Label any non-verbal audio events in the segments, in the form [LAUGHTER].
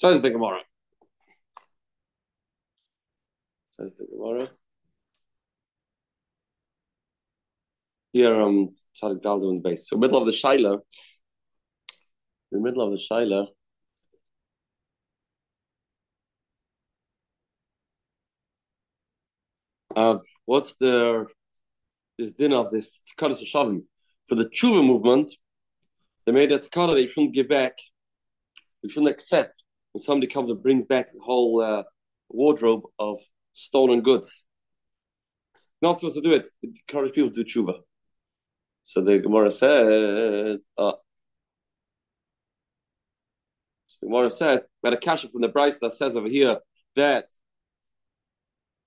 Says the Gemara. Says the Gemara. Here, um, Tzadik Daldo in the base. So, middle of the Shaila, in the middle of the Shaila, of what's the this din of this Tikkadas Shavim for the Tshuva movement, they made a Tikkada that you shouldn't give back, you shouldn't accept when somebody comes and brings back the whole uh, wardrobe of stolen goods. Not supposed to do it. It encourages people to do tshuva. So the Gemara said, uh, so the Gemara said, we had a kasha from the Braisa that says over here that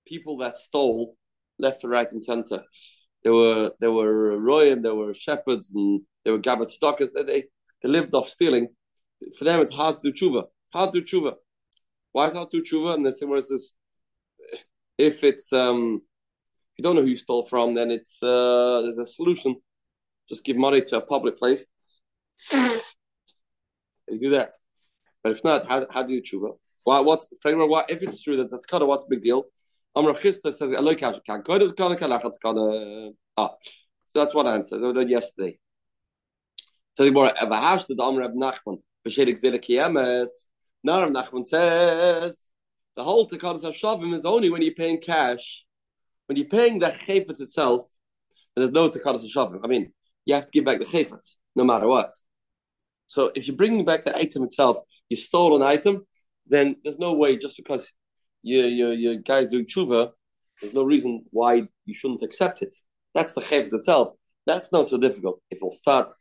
people that stole left and right and center. There were there were royim, there were shepherds, and there were gabbat stockers. They, they they lived off stealing. For them, it's hard to do tshuva. Hard to tshuva. Why is hard to tshuva? And the same as this, if it's um, if you don't know who you stole from, then it's uh, there's a solution. Just give money to a public place. [LAUGHS] you do that. But if not, how, how do you tshuva? Why, what's what, if it's true that that's kind of what's the big deal? Amr Chista says, "Eloi kash kan kodev kana kalachatz kana." Ah, so that's one answer. That was yesterday. Tell you more. Evahash the Amr Nachman b'shedik zele kiyemes. Reb Nachman says the whole Takanas Hashavim is only when you're paying cash. When you're paying the chayfetz itself, there's no Takanas Hashavim. I mean, you have to give back the chayfetz no matter what. So if you're bringing back the item itself, you stole an item, then there's no way just because you, you, you guys doing tshuva, there's no reason why you shouldn't accept it. That's the chayv itself. That's not so difficult. If we'll start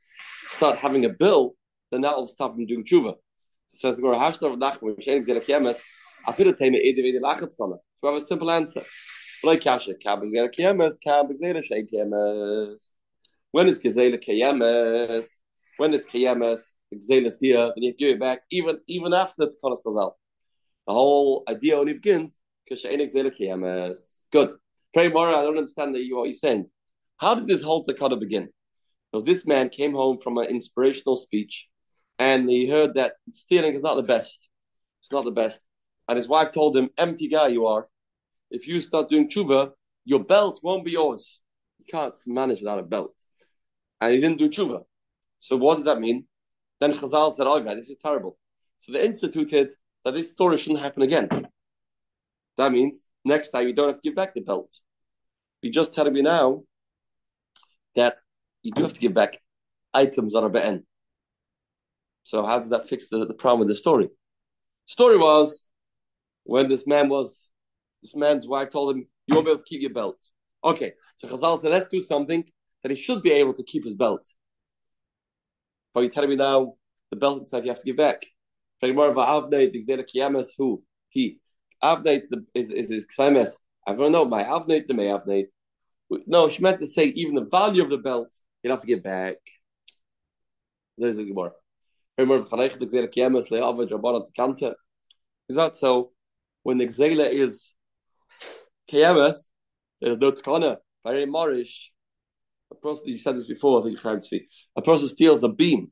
start having a bill, then that will stop them doing tshuva. So says the Gemara, Hashtav Nachman, Shenik Zerek Yemes, Afidu Tema Ede Vede Lachatz Kona. So I have a simple answer. Like Kasha, Kab Zerek Yemes, Kab Zerek Sheik Yemes. When is Gezela Keyemes? When is Keyemes? Gezela is here, then you give it back, even even after the Konas goes out. The whole idea only begins because Good. Pray more. I don't understand you what you're saying. How did this whole takada begin? Because this man came home from an inspirational speech, and he heard that stealing is not the best. It's not the best. And his wife told him, "Empty guy you are. If you start doing tshuva, your belt won't be yours. You can't manage without a belt." And he didn't do tshuva. So what does that mean? Then Chazal said, "Oh, God, this is terrible." So they instituted that this story shouldn't happen again. That means next time you don't have to give back the belt. You just tell me now that you do have to give back items that are be'en. So how does that fix the, the problem with the story? Story was when this man was, this man's wife told him, you won't be able to keep your belt. Okay, so Chazal said, let's do something that he should be able to keep his belt. But you're telling me now the belt itself you have to give back. Who? He. Avnate is is his klemes. I don't know. My avnate the may avnate. No, she meant to say even the value of the belt you'd have to give back. There's a gemara. Is that so? When the xela is kiyamas, there's no tkana. Very marish. A person, you said this before, I think speak. A person steals a beam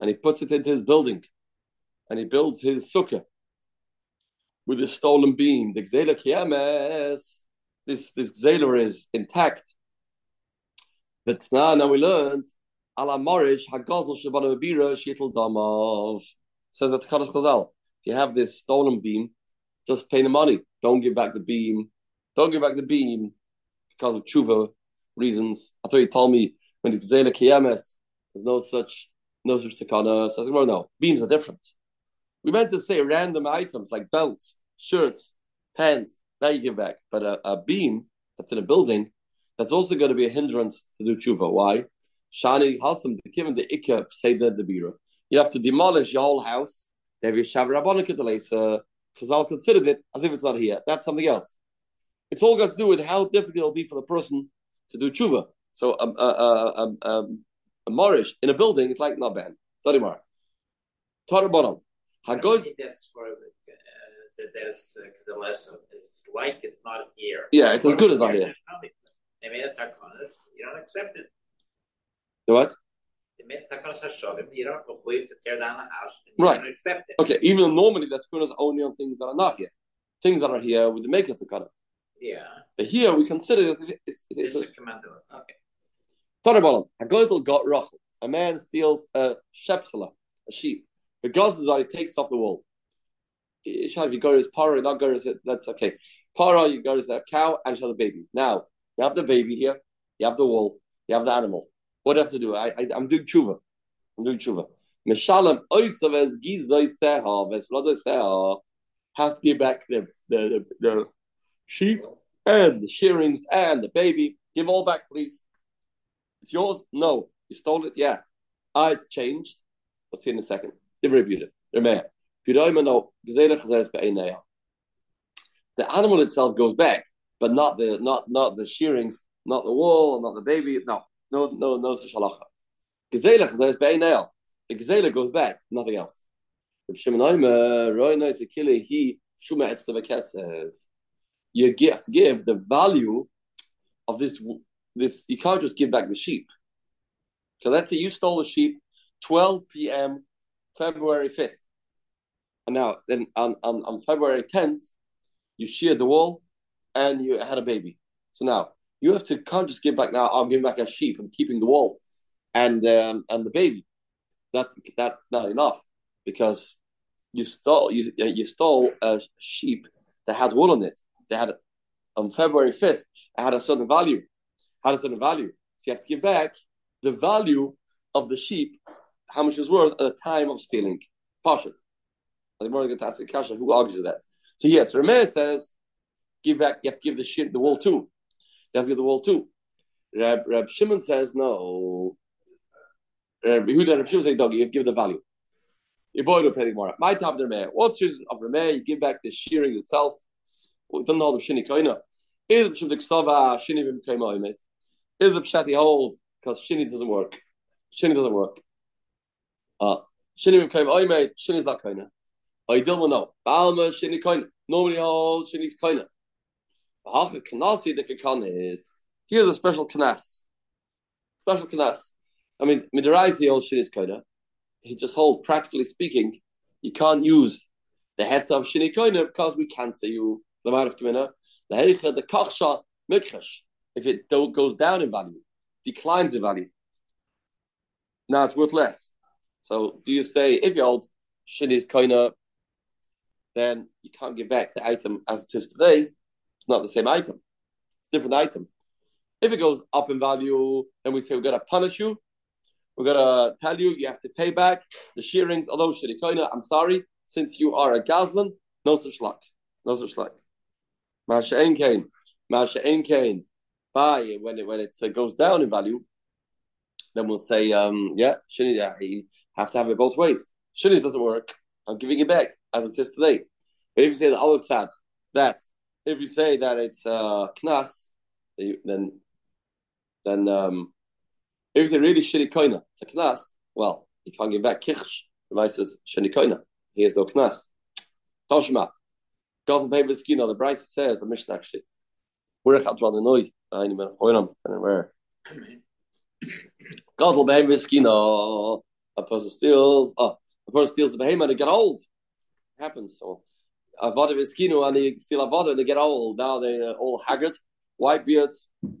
and he puts it into his building and he builds his sukkah with a stolen beam. The Gzela Kiyames, this this Gzela is intact. But now, now we learned Ala Morish Hagazel Shabbat Bira Shitl Damov says that the Kaddish Chazal. If you have this stolen beam, just pay the money. Don't give back the beam. Don't give back the beam because of tshuva reasons. I thought you told me when it's Gzela Kiyames, there's no such no such takana. Said, well, no, beams are different. We meant to say random items like belts, shirts, pants, that you give back. But a, a beam that's in a building, that's also going to be a hindrance to do tshuva. Why? Shani Hasam, given the Ikka, say the Bira. You have to demolish your whole house. They have your Shavarabbonica delays. Chazal considered it as if it's not here. That's something else. It's all got to do with how difficult it'll be for the person to do tshuva. So um, uh, uh, um, um, a morish in a building is like not bad. Sorry, Mar. Tar bottom. Hagoz. That's for uh, that there's uh, the lesson. It's like it's not here. Yeah, it's as good as not here. They made a talk on it. You don't accept it. The what? admits Takanas Hashogim, you don't believe to tear down the house. Right. don't accept it. Okay, even though normally that's Kunas only on things that are not here. Things that are here with the maker to cut Yeah. But here we consider this. It's, it's, it's, is a commando. Okay. Tanabalam, a gozel got rachel. A man steals a shepsela, a sheep. The gozel he takes off the wall. If you go to his para, not go to his, that's okay. Para, you go to a cow and she has a baby. Now, you have the baby here, you have the wool, you have the animal. What do you have to do? I, I, I'm doing tshuva. I'm doing tshuva. Meshalem oisav es gizoy seha, ves vlodo seha, have to give back the, the, the, the sheep and the shearings and the baby. Give all back, please. It's yours? No. You stole it? Yeah. Ah, it's changed. We'll see in a second. The animal itself goes back, but not the not not the shearings, not the wool, not the baby. No, no, no, no such halacha. Gezelech chazeres be'einail. The gazela goes back, nothing else. You have to give the value of this this you can't just give back the sheep. Because let's say you stole a sheep 12 p.m. February 5th. And now then on, on, on February 10th, you sheared the wool and you had a baby. So now you have to can't just give back now, I'm giving back a sheep, I'm keeping the wool and um, and the baby. That that's not enough because you stole you you stole a sheep that had wool on it. They had on February 5th, it had a certain value had a certain value. So you have to give back the value of the sheep, how much it's worth at the time of stealing. Pashat. The more going to ask the kasha, who argues that? So yes, Reb Meir says, give back. You have to give the sheep the wool too. You have to give the wool too. Reb, Reb Shimon says no. Reb Yehuda Reb Shimon say, dog, you give the value. You boy pay more. My time Reb Meir. What's the reason of Reb Meir? You give back the shearing itself. We don't know the shini koina. Is the ksava shini b'mkayim is a pshat he holds because shini doesn't work. Shini doesn't work. Uh, shini I made shini is not koina. I don't know. Balma shini koina. Nobody holds shini's koina. Half kanasi the kakan is here's a special kanas. Special kanas. I mean, midaraisi holds shini's koina. He just holds, practically speaking, you can't use the head of shini koina because we can't say you the amount of kamina. The heicha the kachsha mikhash if it goes down in value, declines in value. Now it's worth less. So do you say if you hold shini's koina, then you can't give back the item as it is today? It's not the same item. It's different item. If it goes up in value, then we say we're going to punish you. We're going to tell you you have to pay back the shearings. Although shini koina, I'm sorry, since you are a gazlan, no such luck. No such luck. Masha Ein Kain. Masha Ein Kain buy when it when it uh, goes down in value, then we'll say, um, yeah, shini, you have to have it both ways. Shini doesn't work. I'm giving it back as it is today. But if you say the other side, that if you say that it's uh, knas, then then um, if you say really shini koina, it's a knas. Well, you can't give back kichsh. The Gemara says shini koina. He has no knas. Toshma. God paper skin. The Braisa says the mission actually. We're a noi. Eine mehr heuern, eine mehr. Gadol behem miskina. A person steals. Oh, a person steals a behem and they get old. It happens. So, a vada miskino and they steal a vada and they get old. Now they're all haggard, white beards, and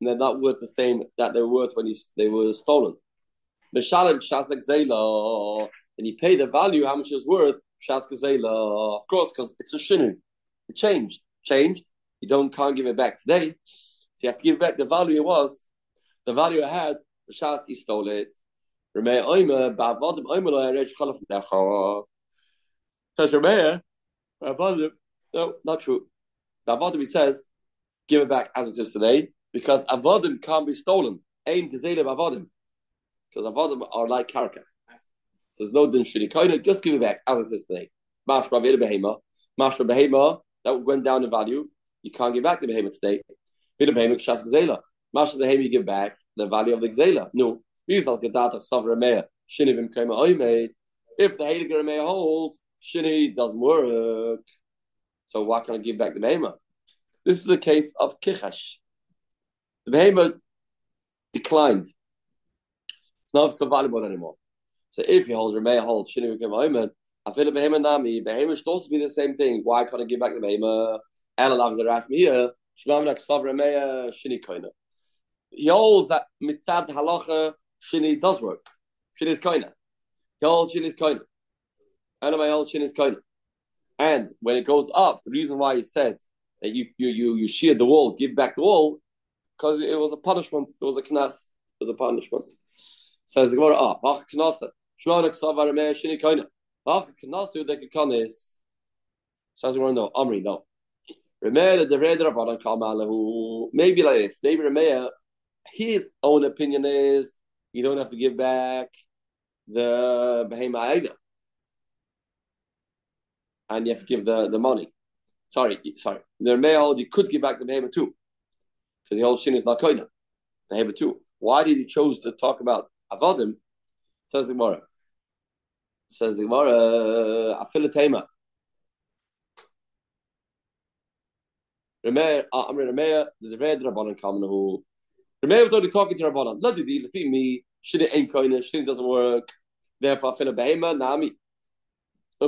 they're not worth the same that they were worth when they were stolen. Mishalim shazak zela. And you pay the value, how much it's worth, shazak zela. Of course, because it's a shinu. It changed. Changed. You don't can't give it back today So you have to give back the value it was, the value it had. Shas he stole it. Reb Meir oimer ba'avodim oimer eretz chalaf necha. Says Reb Meir, Uh, ba'avodim. No, not true. Ba'avodim he says, give it back as it is today because avodim can't be stolen. Ain gazela avodim because avodim are like karka. So there's no din shirikoina. Just give it back as it is today. Mashra behema, mashra behema that went down in value. You can't give back the behema today. Peter Payment Shas Gzela. Masha the you give back the value of the Gzela. No. If the Heiliger Meya holds, Shini doesn't work. So why can't I give back the Behema? This is the case of Kichash. The Behema declined. It's not so valuable anymore. So if you hold Reb Meir, hold Shini V'Kim I feel a Behema Nami, Behema should also be the same thing. Why can't I give back the Behema? Ela loves the Raf Mia, Shmam Naksav Reb Meir, Shini Koina. He holds that mitzad halacha shini does work. Shini is koina. He holds shini is koina. Anyway, holds shini is koina. And when it goes up, the reason why he said that you you you you shear the wall, give back the wall, because it was a punishment. It was a knas. It was a punishment. Says the Gemara, ah, bach knasa. Shmonik savar me shini koina. Bach knasa the kanis. Says the Gemara, no, Amri, no. Maybe like this. Maybe Reb Meir his own opinion is you don't have to give back the behema aida, and you have to give the, the money. Sorry, sorry. The male you could give back the behema too, because the whole shin is not koina. Behema too. Why did he choose to talk about avodim? Says the Gemara. Says the Gemara, afilatema. Reb Meir, uh, Amri Reb Meir, the Red Rabbanan Kamanahu, Reb Meir was only talking to Rabbanan. Ladidi, lefi me, shini ain't koine, shini doesn't work. Therefore, I feel a behema, nami.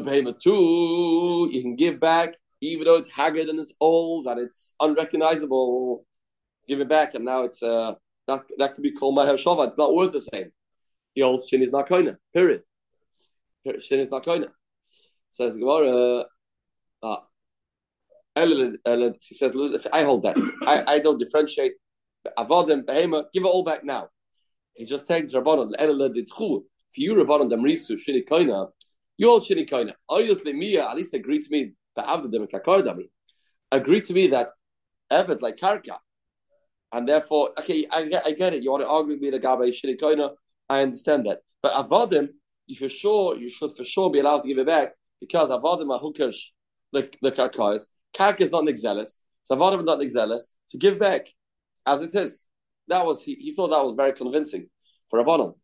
Too, you can give back, even though it's haggard and it's old and it's unrecognizable. Give it back, and now it's uh that that could be called my shova. It's not worth the same. The old shin is not koine. Period. Shin is not koine. Says Gemara. Uh, he says, I hold that. [COUGHS] I, I don't differentiate avodim, behema, give it all back now. He just takes rabbanon. If you rabbanon damrisu shini koina, you all koina. Obviously, mia at least agree to me be'avdim kakardami. Agree to me that evet like karka, and therefore, okay, I get, I get it. You want to argue with me the gabe shini koina? I understand that, but avodim, you for sure, you should for sure be allowed to give it back because avodim are hukash the the karkas. Karka is not nixelis, so avodim is not nixelis. So give back as it is. That was he, he thought that was very convincing for Rabbanon.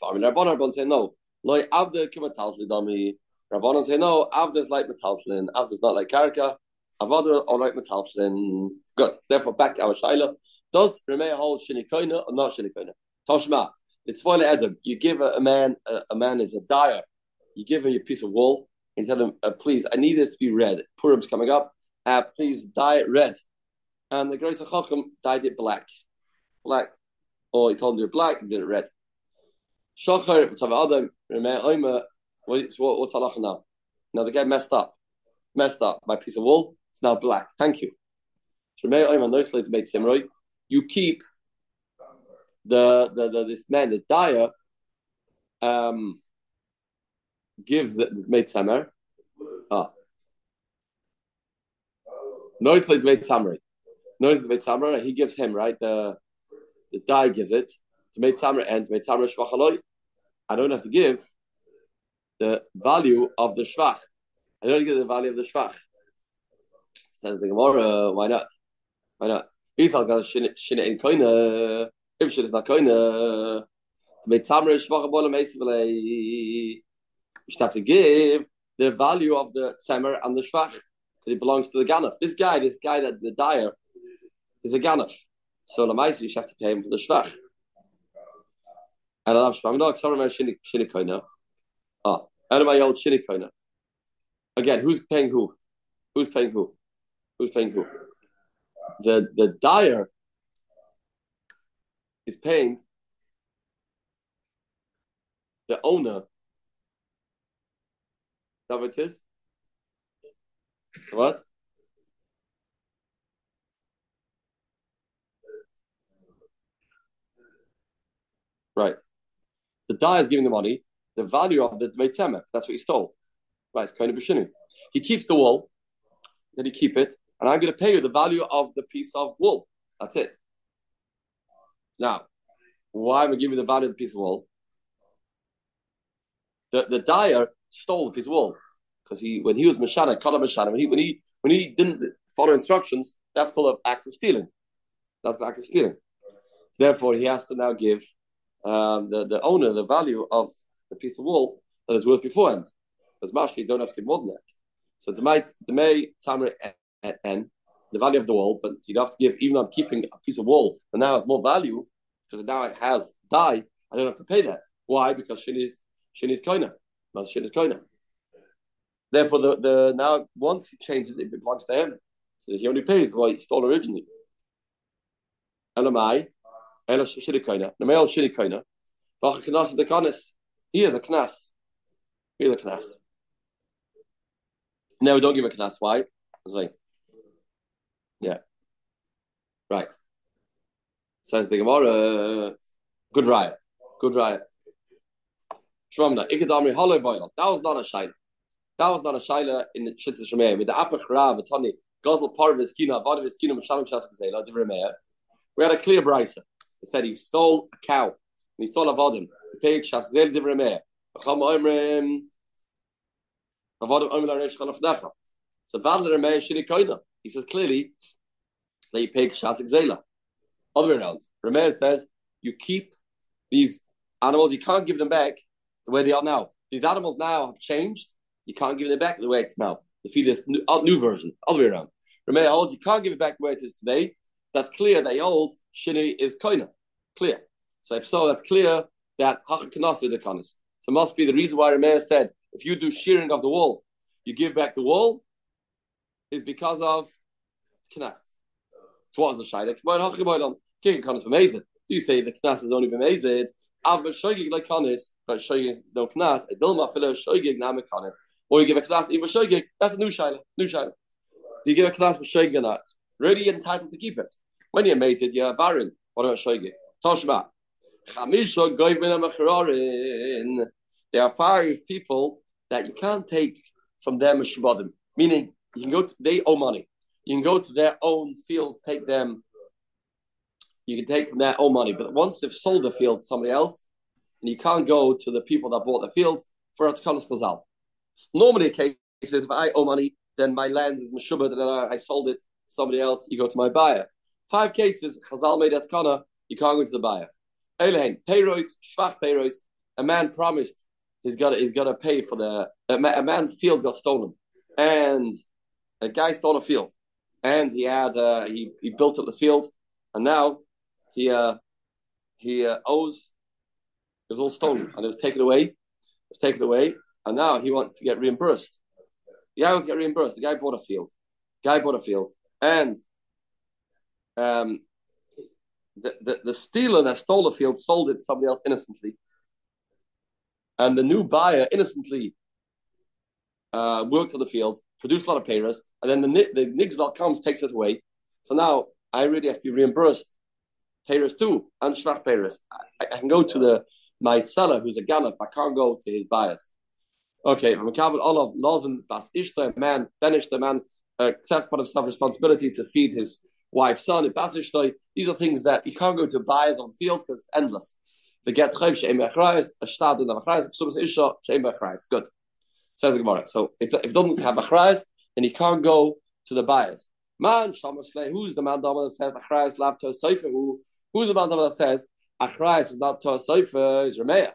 But I mean Rabbanon say no. Loy Avda Kimatalfli Dami. Rabbanon say no, Avda is like Metalflin, Avda is not like Karka, Avada or like Metalflin. Good. Therefore back our Shaila. Does Remei hold Shinikoina or not Shinikoina? Toshma. It's for Adam. You give a, a man a, a, man is a dyer. You give him a piece of wool and tell him, uh, please, I need this to be red. Purim's coming up. Uh, please dye it red and the Grace of Chacham dyed it black. Black. Or he told him to do black, and did it red. Shachar, Adam, what's what's halacha now? Now the guy messed up. Messed up. My piece of wool, it's now black. Thank you. You keep the, the, the this man, the dyer, um, gives the, made samer. Ah. No, it's made samurai knows the Beit he gives him, right? The the dye gives it to Beit Samra and Beit Samra Shvachaloi. I don't have to give the value of the Shvach. I don't give the value of the Shvach. Says the Gemara, why not? Why not? If Koina, if Shina is not Koina, Beit Samra Shvachaloi You should have to give the value of the Tzemer and the Shvach because it belongs to the Ganaf. This guy, this guy that the dyer is a ganaf. So the you should have to pay him for the shvach. And I shvach. No, sorry, my shinikoina. Ah, and my old shinikoina. Again, who's paying who? Who's paying who? Who's paying who? The the dyer is paying the owner. Is that what it is? What? Right. The dyer is giving the money. The value of the Dmei that's what he stole. Right, it's kind of Bashinu. He keeps the wool, then he keep it, and I'm going to pay you the value of the piece of wool. That's it. Now, why am I giving the value of the piece of wool? The the dyer stole the piece of wool because he when he was mashana, kala mashana, when he when he when he didn't follow instructions, that's called an act of stealing. That's an act of stealing. Therefore, he has to now give um, the, the owner the value of the piece of wool that is worth beforehand. Because mashvi you don't have to give more than that. So the may the may tamer and the value of the wool, but you have to give even I'm keeping a piece of wool and now has more value because now it has dye. I don't have to pay that. Why? Because she needs she needs koina. She needs koina. Therefore, the, the now once he changes it, it belongs to him. So he only pays what he stole originally. Elamai, Ela Shirikoina, the male Shirikoina, Bacha Knas the Kanis. He has a Knas. He has a Knas. No, don't give a Knas. Why? Like, yeah. Right. Says the Gemara, good riot. Good riot. Shramna, Ikadamri Hollow Boil. That was not a shaila. That was not a shaila in the Shitza Shemeh. With the Apach Rav, Tani, of his kina, his kina, Mashalim Shas Kazela, the Reb Meir. We had a clear brisa. He said he stole a cow he stole a vodim. He paid Shas Kazela, the Reb Meir. So Vadler Shini Koina. He says clearly that you pay Shas Kazela. Other way around. Reb Meir says you keep these animals, you can't give them back the way they are now. These animals now have changed. You can't give them back the way it's now. The feed this new, uh, new version, other way around. Remember, holds you can't give it back the way it is today. That's clear that he holds shini is koina. Clear. So if so, that's clear that hachakanas is the kanas. So must be the reason why Reb Meir said if you do shearing of the wall, you give back the wall, is because of knas. So what was the shayla? King kanas b'mezid. Do you say the knas is only b'mezid? Av b'shoygig like kanas, but shoygig no knas. Dilma filo shoygig name kanas. Or you give a class even shoygig. That's a new shayla. New shayla. Do you give a class for shoygig or not? Really entitled to keep it. When you're amazed, you're baron. What about shoygig? Toshma. Chamisha goyvin There are five people that you can't take from them a shbadim. Meaning, you can go to, they owe money. You can go to their own field, take them you can take from their own money. But once they've sold the field to somebody else, and you can't go to the people that bought the field for a tkalas chazal. Normally, a case is if I owe money, then my land is meshubah, then I sold it to somebody else, you go to my buyer. Five cases, chazal made at kana, you can't go to the buyer. Eilein, payrois, shvach payrois, a man promised he's got he's got to pay for the a, a, man's field got stolen, and a guy stole a field, and he had uh, he he built up the field, and now he uh, he uh, owes. It was all stolen and it was taken away. It was taken away, and now he wants to get reimbursed. The guy wants to get reimbursed. The guy bought a field. Guy bought a field, and um, the, the the stealer that stole the field sold it to somebody else innocently, and the new buyer innocently uh, worked on the field, produced a lot of payers, and then the the nigzal comes, takes it away. So now I really have to be reimbursed Paris too, and Shvach Paris. I, I, can go to the my seller who's a ganap. I can't go to his bias. Okay, all of Lozen Bas Ishta, man, banish the man, accept part of self responsibility to feed his wife's son. These are things that you can't go to bias on fields because it's endless. The get chayv she'em bechrais, a shtad in bechrais, ksubas isha she'em bechrais. Good. Says the Gemara. So if, if it doesn't have bechrais, then he can't go to the bias. Man, shamasle, who's the man that says achrais lav to who Who's the man that says Achrais is not Torah Sofer is Reb Meir?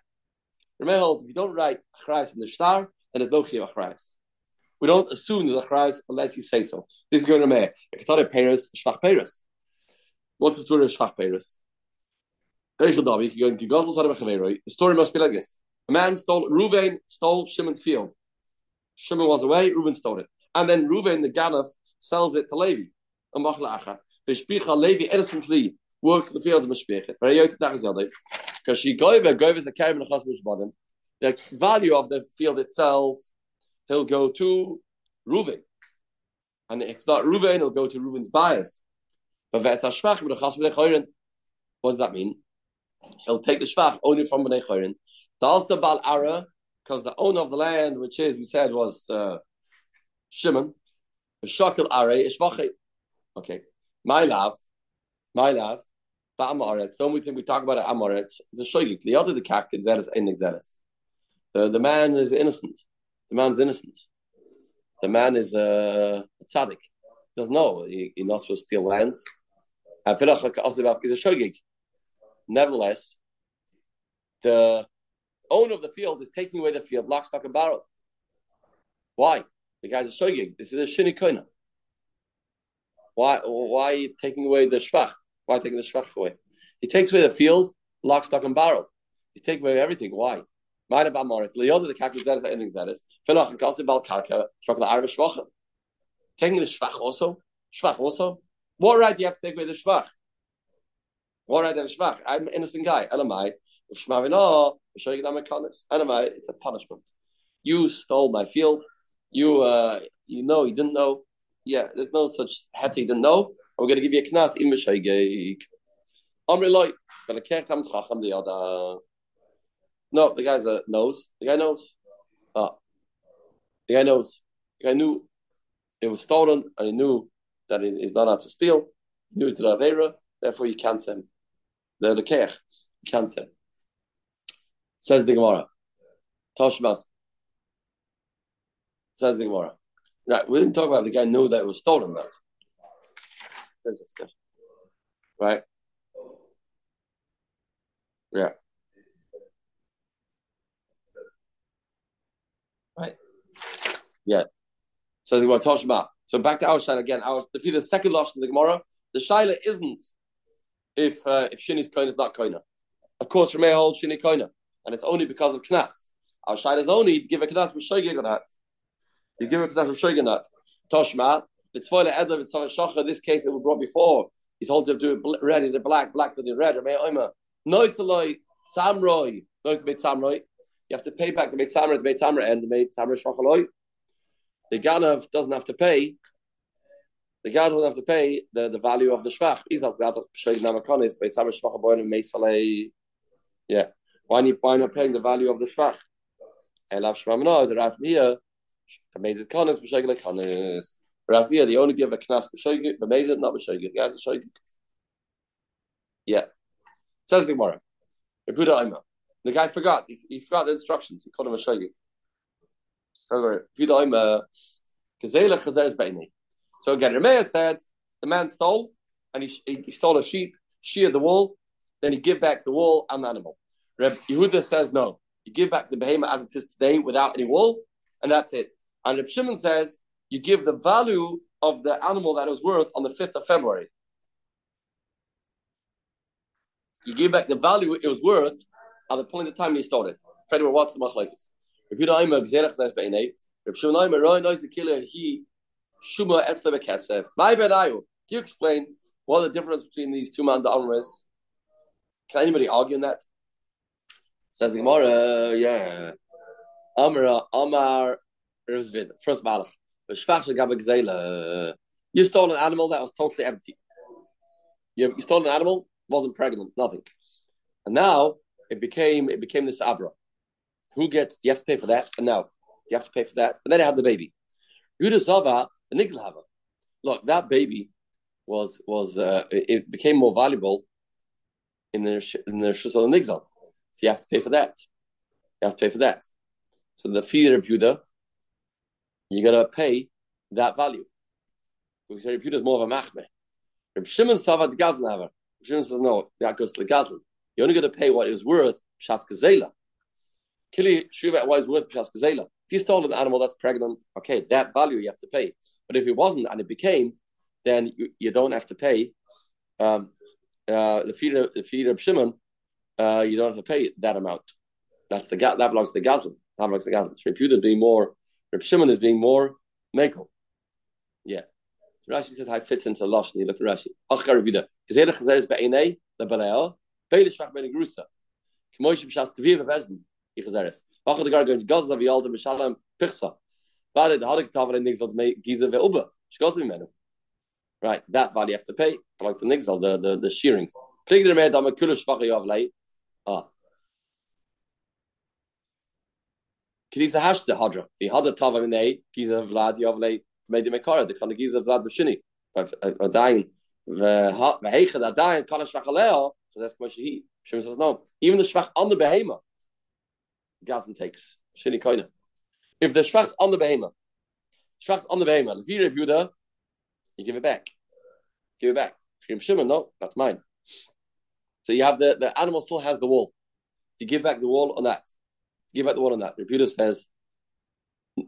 Remeah holds if you don't write Achrais in the star, then there's no Chiv Achrais. We don't assume there's Achrais unless you say so. This is going to Reb Meir. Ekatare Paris, Shvach Paris. What's the story of Shvach Paris? The story must be like this. A man stole, Ruvain stole Shimon's field. Shimon was away, Reuven stole it. And then Ruvain, the Ganaf, sells it to Levi. Levi innocently works in the field of Mashpechet. Because she goive, goive is a karim and a The value of the field itself, he'll go to Reuven. And if not Reuven, he'll go to Reuven's bias. But what does that mean? He'll take the shvach only from Bnei Chorin. also Bal Ara, because the owner of the land, which is, we said, was uh, Shimon, Shakil Are, Ishvache. Okay. My love, my love, Ba'amaretz. The only thing we talk about at Amaretz is a shoyik. The other the kak zeres ein zeres. The the man is innocent. The man's innocent. The man is uh, a tzaddik. He doesn't know. He, he's not supposed to steal lands. And is a shoyik. Nevertheless, the owner of the field is taking away the field, lock, stock, and barrel. Why? The guy's a shogig. This is a shini Why? Why are you taking away the shvach? Why taking the shvach away? He takes away the field, lock, stock, and barrel. He's taking away everything. Why? Meine ba Moritz. Leoda the kakli zeres a ending zeres. Finach and kosti bal karka. Shokla arva shvacha. Taking the shvach also. Shvach also. What right do you have to take away the shvach? What right then shvach? I'm an innocent guy. Elamai. Shmavino. Them a Elamai. It's a punishment. You stole my field. You uh, you know you didn't know. Yeah, there's no such heti didn't know. I'm going to give you a knas im shaygek. Amri loy. Gonna care tam chacham the other. No, the guy's a knows. The guy knows. Ah, the guy knows. The guy knew it was stolen, and he knew that it is not out to steal. He knew it to the avera. Therefore, you can't send. The the kech, you can't send. Says the Gemara. Toshmas. Says the Gemara. Right, we didn't talk about the guy knew that it was stolen. That. Right. Yeah. Right. Yeah. So the Gemara. So back to our shaila again. Our you the second loss in the Gemara, the shaila isn't if uh, if Shini's coin is not koina. Of course, Reb Meir holds Shini koina, and it's only because of knas. Our shaila is only to give a knas that. You give a knas that. Toshma. The tzvoile edler Sarah Shacha. This case that we brought before. He told him to do it red, in the black, black to the red. Reb Meir oima. Noisaloi samroi. Nois beit samroi. You have to pay back the samra, the beit samra, and the beit samra shachaloi. The ganav doesn't have to pay. The ganav doesn't have to pay the, the value of the shvach. The. Yeah. Why not, why not paying the value of the shvach? Rav they only give a knas not. The. Yeah. Says the Gemara. The guy forgot. He, he, forgot the instructions. He called him a shogeg. Uh, so again, Reb Meir said the man stole and he, he, stole a sheep, sheared the wool, then he give back the wool and the animal. Reb Yehuda says no. You give back the behemoth as it is today without any wool, and that's it. And Reb Shimon says you give the value of the animal that it was worth on the 5th of February. you give back the value it was worth at the point of time you started. Fred, what's the machlekes? Don't know, Gzerach says Beinei. If Shimon Roy knows the killer, he Shuma Etzle Bekesef. My bad, Ayu. Can you explain what the difference between these two man is? Can anybody argue on that? Says the Gemara, yeah. Amar Amar Rav Zvid, first Malach. You stole an animal that was totally empty. You, you stole an animal wasn't pregnant, nothing. And now it became it became this abra. Who gets you have to pay for that, and now you have to pay for that, and then I had the baby. Yudah Zava, the Niglava. Look, that baby was was uh, it became more valuable in the in the Shusal and Nigzal. So you have to pay for that. You have to pay for that. So the fee of Yudah, you gotta pay that value. Because Yudah is more of a machme. Reb Shimon Savad Gazlaver. Shimon says, no, that goes to the Gazlan. You're only to pay what is worth Pshas Gazela. Kili Shuvat, what is worth Pshas. If you stole an animal that's pregnant, okay, that value you have to pay. But if it wasn't and it became, then you, you don't have to pay. Um, uh, the feeder, the feeder of Shimon, uh, you don't have to pay that amount. That's the that belongs to the Gazlan. That belongs to the Gazlan. So Reputed being more, Shimon is being more Mekel. Yeah. Rashi says how it fits into Lashon. Look at Rashi. Achar Rebida. Gezerah chazeres be'enei lebaleo. Beile shvach ben grusa. Kmoish b'shas the pichsa. Vale the hadik tavar in nigzal giza mimenu. Right, that value you have to pay. Like the nigzal, the the the shearings. Der med am kula shvach yavlei. Ah. Kiliza hashte hadra. The hadra tavar nei giza vlad yavlei made the mekara the kind of giza vlad that dain kana shvachaleo. So that's what he. Shimon says no. Even the shvach on the behema, Gazman takes shini koina. If the shvach's on the behema, shvach's on the behema, levira Yehuda, you give it back. Give it back. Shimon, no, that's mine. So you have the the animal still has the wool. You give back the wall on that. Give back the wall on that. Reb Yehuda says,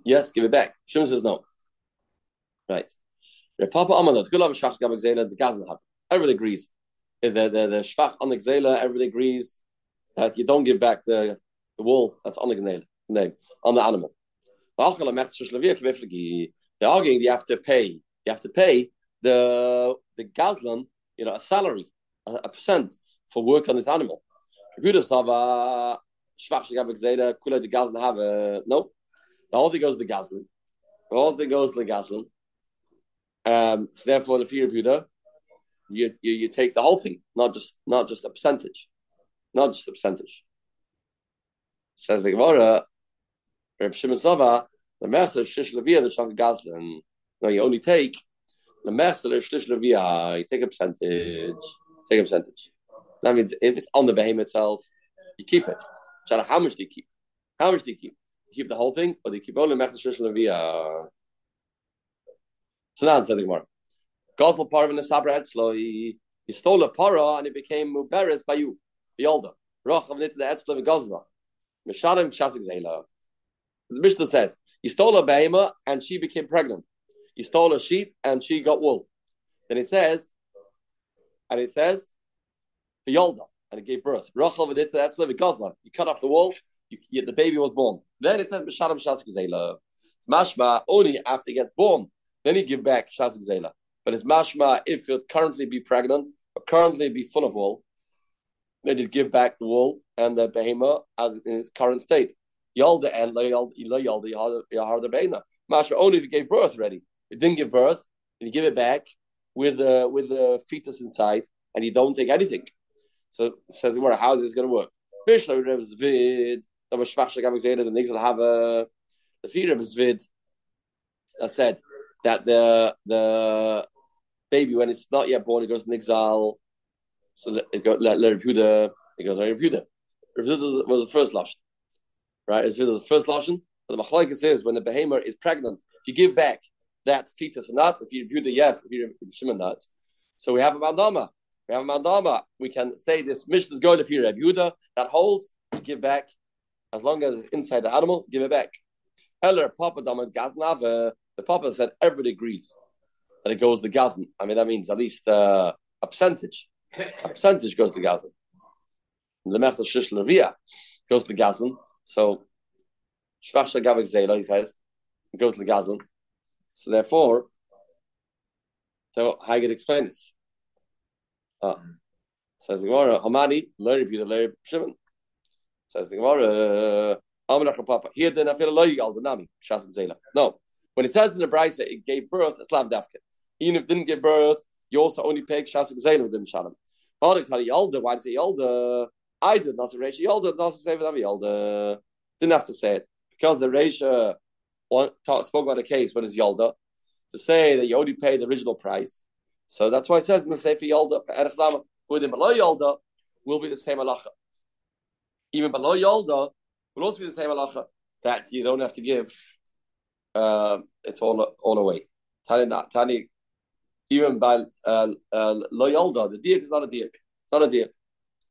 yes, give it back. Shimon says no. Right. Papa Amalot, Gulav Shach Gabak Zela, the Gazan Everybody agrees. The, the, the Shvach on the Gzela, everybody agrees that you don't give back the, the wool that's on the name on the animal. They're arguing you have to pay. You have to pay the the gazlan, you know, a salary, a, a percent for work on this animal. No, the whole thing goes to the gazlan. The whole thing goes to the gazlan. Um, so therefore, the fear of Buddha, you, you you take the whole thing, not just not just a percentage, not just a percentage. Says the Gemara, Reb Shimon Sava, the master shish levia the shach gazlan. No, you only take the master shish levia. You take a percentage. Take a percentage. That means if it's on the behemoth itself, you keep it. How much do you keep? How much do you keep? You keep the whole thing, or do you keep only master shish levia? So now said the Gemara. Gosel parva nesabra etzlo. he stole a para and it became muberes by you, the older. Roch of nit the etzlo v'gosla. Mishalim shasik zela. The Mishnah says you stole a behemoth and she became pregnant. You stole a sheep and she got wool. Then it says, and it says, Yolda, and it gave birth. Rachel v'dit living gosla. You cut off the wool, you, you, the baby was born. Then it says b'shadim shas gzela. It's mashma only after he gets born, then he give back shas gzela. But it's mashma if it currently be pregnant or currently be full of wool, then you give back the wool and the behemoth as in its current state. Yolda and lo yolda yolda beina. Mashma only if he gave birth already. It didn't give birth, and you give it back with the with the fetus inside, and you don't take anything. So says the how is this going to work? Bishla Rev's vid. Shvach Shagam Xena. The niggas will have a the fear of vid. I said that the the baby when it's not yet born, it goes nixal. So it goes let Reb Yehuda. It goes Reb Yehuda. Repuda was the first lashon, right? It's the first lashon. But the machlokes says when the behemoth is pregnant, if you give back that fetus or not, if you Reb Yehuda, yes, if you Shimon not. So we have a mandama. We have a mandama. We can say this mission is going to fear Reb that holds. You give back as long as it's inside the animal. Give it back. Eller Papa Daman Gaznav. The Papa said everybody agrees that it goes to Gazn. I mean that means at least uh, a percentage. A percentage goes to Gazn. The method Shish Levia goes to Gazn. So Shvach Gavik Zela, he says, goes to Gazn. So therefore, so how you explain this? Uh, says the Gemara, Hamani, if you learn Shimon. Says the Gemara, Amalach Papa. Here then I feel loy al the nami shas zela. No, when it says in the Brisa it gave birth, it's lav dafka. Even if it didn't give birth, you also only pay shas zela with them shalom. Father tell Yalda, why did say Yalda? I did not say Reisha Yalda, not say with Yalda. Didn't have to say it because the Reisha spoke about a case when it's Yalda to say that you only pay the original price so that's why it says in the Sefer Yolda, Erech with him below Yolda will be the same halacha. Even below Yolda will also be the same halacha that you don't have to give uh, it all all away. Tani, Tani, even by uh, uh, lo the diak is not a diak. It's not a diak.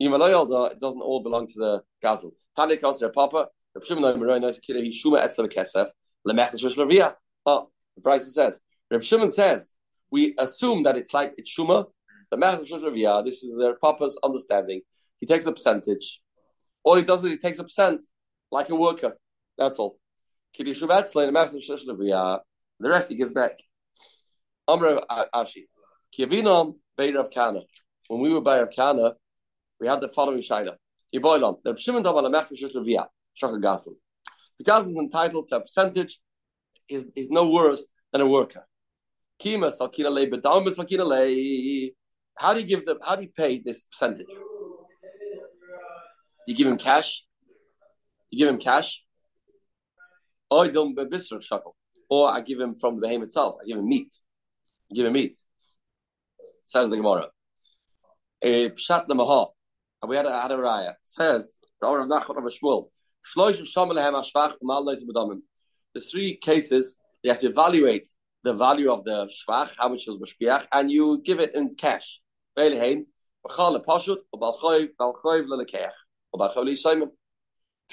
Even lo Yolda, it doesn't all belong to the gazelle. Tani calls their papa. The Shimon Meroy knows kid he shuma etzla kesef lemech shlosh Oh, the price says. Reb Shimon says we assume that it's like it's Shuma. The Mechel this is their papa's understanding. He takes a percentage. All he does is he takes a percent, like a worker. That's all. The rest he gives back. Amr Ashi. Kiavinom Beir of Kana. When we were by Rav Kana, we had the following shaila. Yiboilon. The Shimon Dom on the. Shachar Gaslam. The Gaslam is entitled to a percentage. Is, is no worse than a worker. Kima salkina le bedamas salkina le. How do you give them? How do you pay this percentage? Do you give him cash? Do you give him cash? Or I give him from the behemoth itself. I give him meat. Give him meat. Says the Gemara. A Pshat the Maha. And We had a, had a raya. Says the three cases they have to evaluate the value of the shvach, how much is mashpiach, and you give it in cash. Three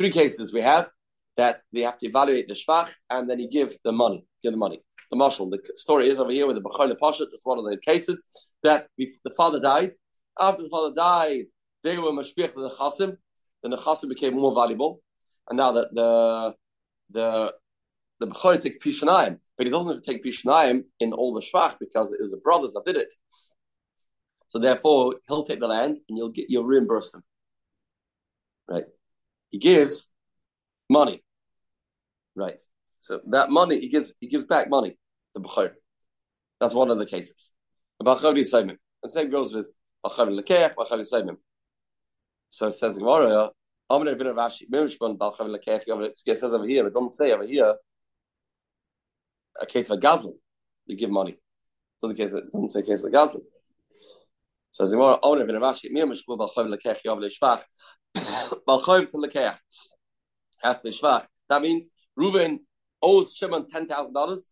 cases we have that we have to evaluate the shvach and then you give the money. Give the money. The marshal. The story is over here with the b'chol pashut. It's one of the cases that the father died. After the father died, they were mashpiach to the chasim. Then the nechasa became more valuable, and now that the the the Bechor takes Pishanayim, but he doesn't take Pishanayim in all the Shvach because it was the brothers that did it. So therefore, he'll take the land and you'll get you'll reimburse him. Right? He gives money. Right. So that money he gives he gives back money, the Bechor. That's one of the cases. The Bachar Simon. The same goes with Bachar Lekech, Bachar Simon. So it says Gemara, Amr Vin Rashi, Mirishbon Bachar Lekech, it says over here, but don't say over here a case of a gazlan, you give money. So the case it doesn't say case of a gazlan. So the more owner of Rashi, mir mishku balchov lekech yav leshvach, [COUGHS] balchov to lekech has leshvach. That means Reuven owes Shimon ten thousand dollars.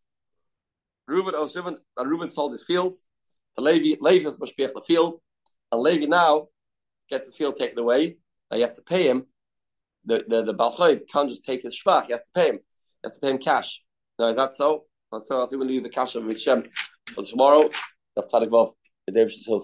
Reuven oh, owes Shimon, and uh, Reuven sold his fields. The Levi, Levi is mashpiach the field, and Levi now gets the field taken away. Now you have to pay him. The the the can't just take his shvach. You have to pay him. You have to pay him cash. Now is that so? That's so I think we'll leave the cash of Hashem for tomorrow. The.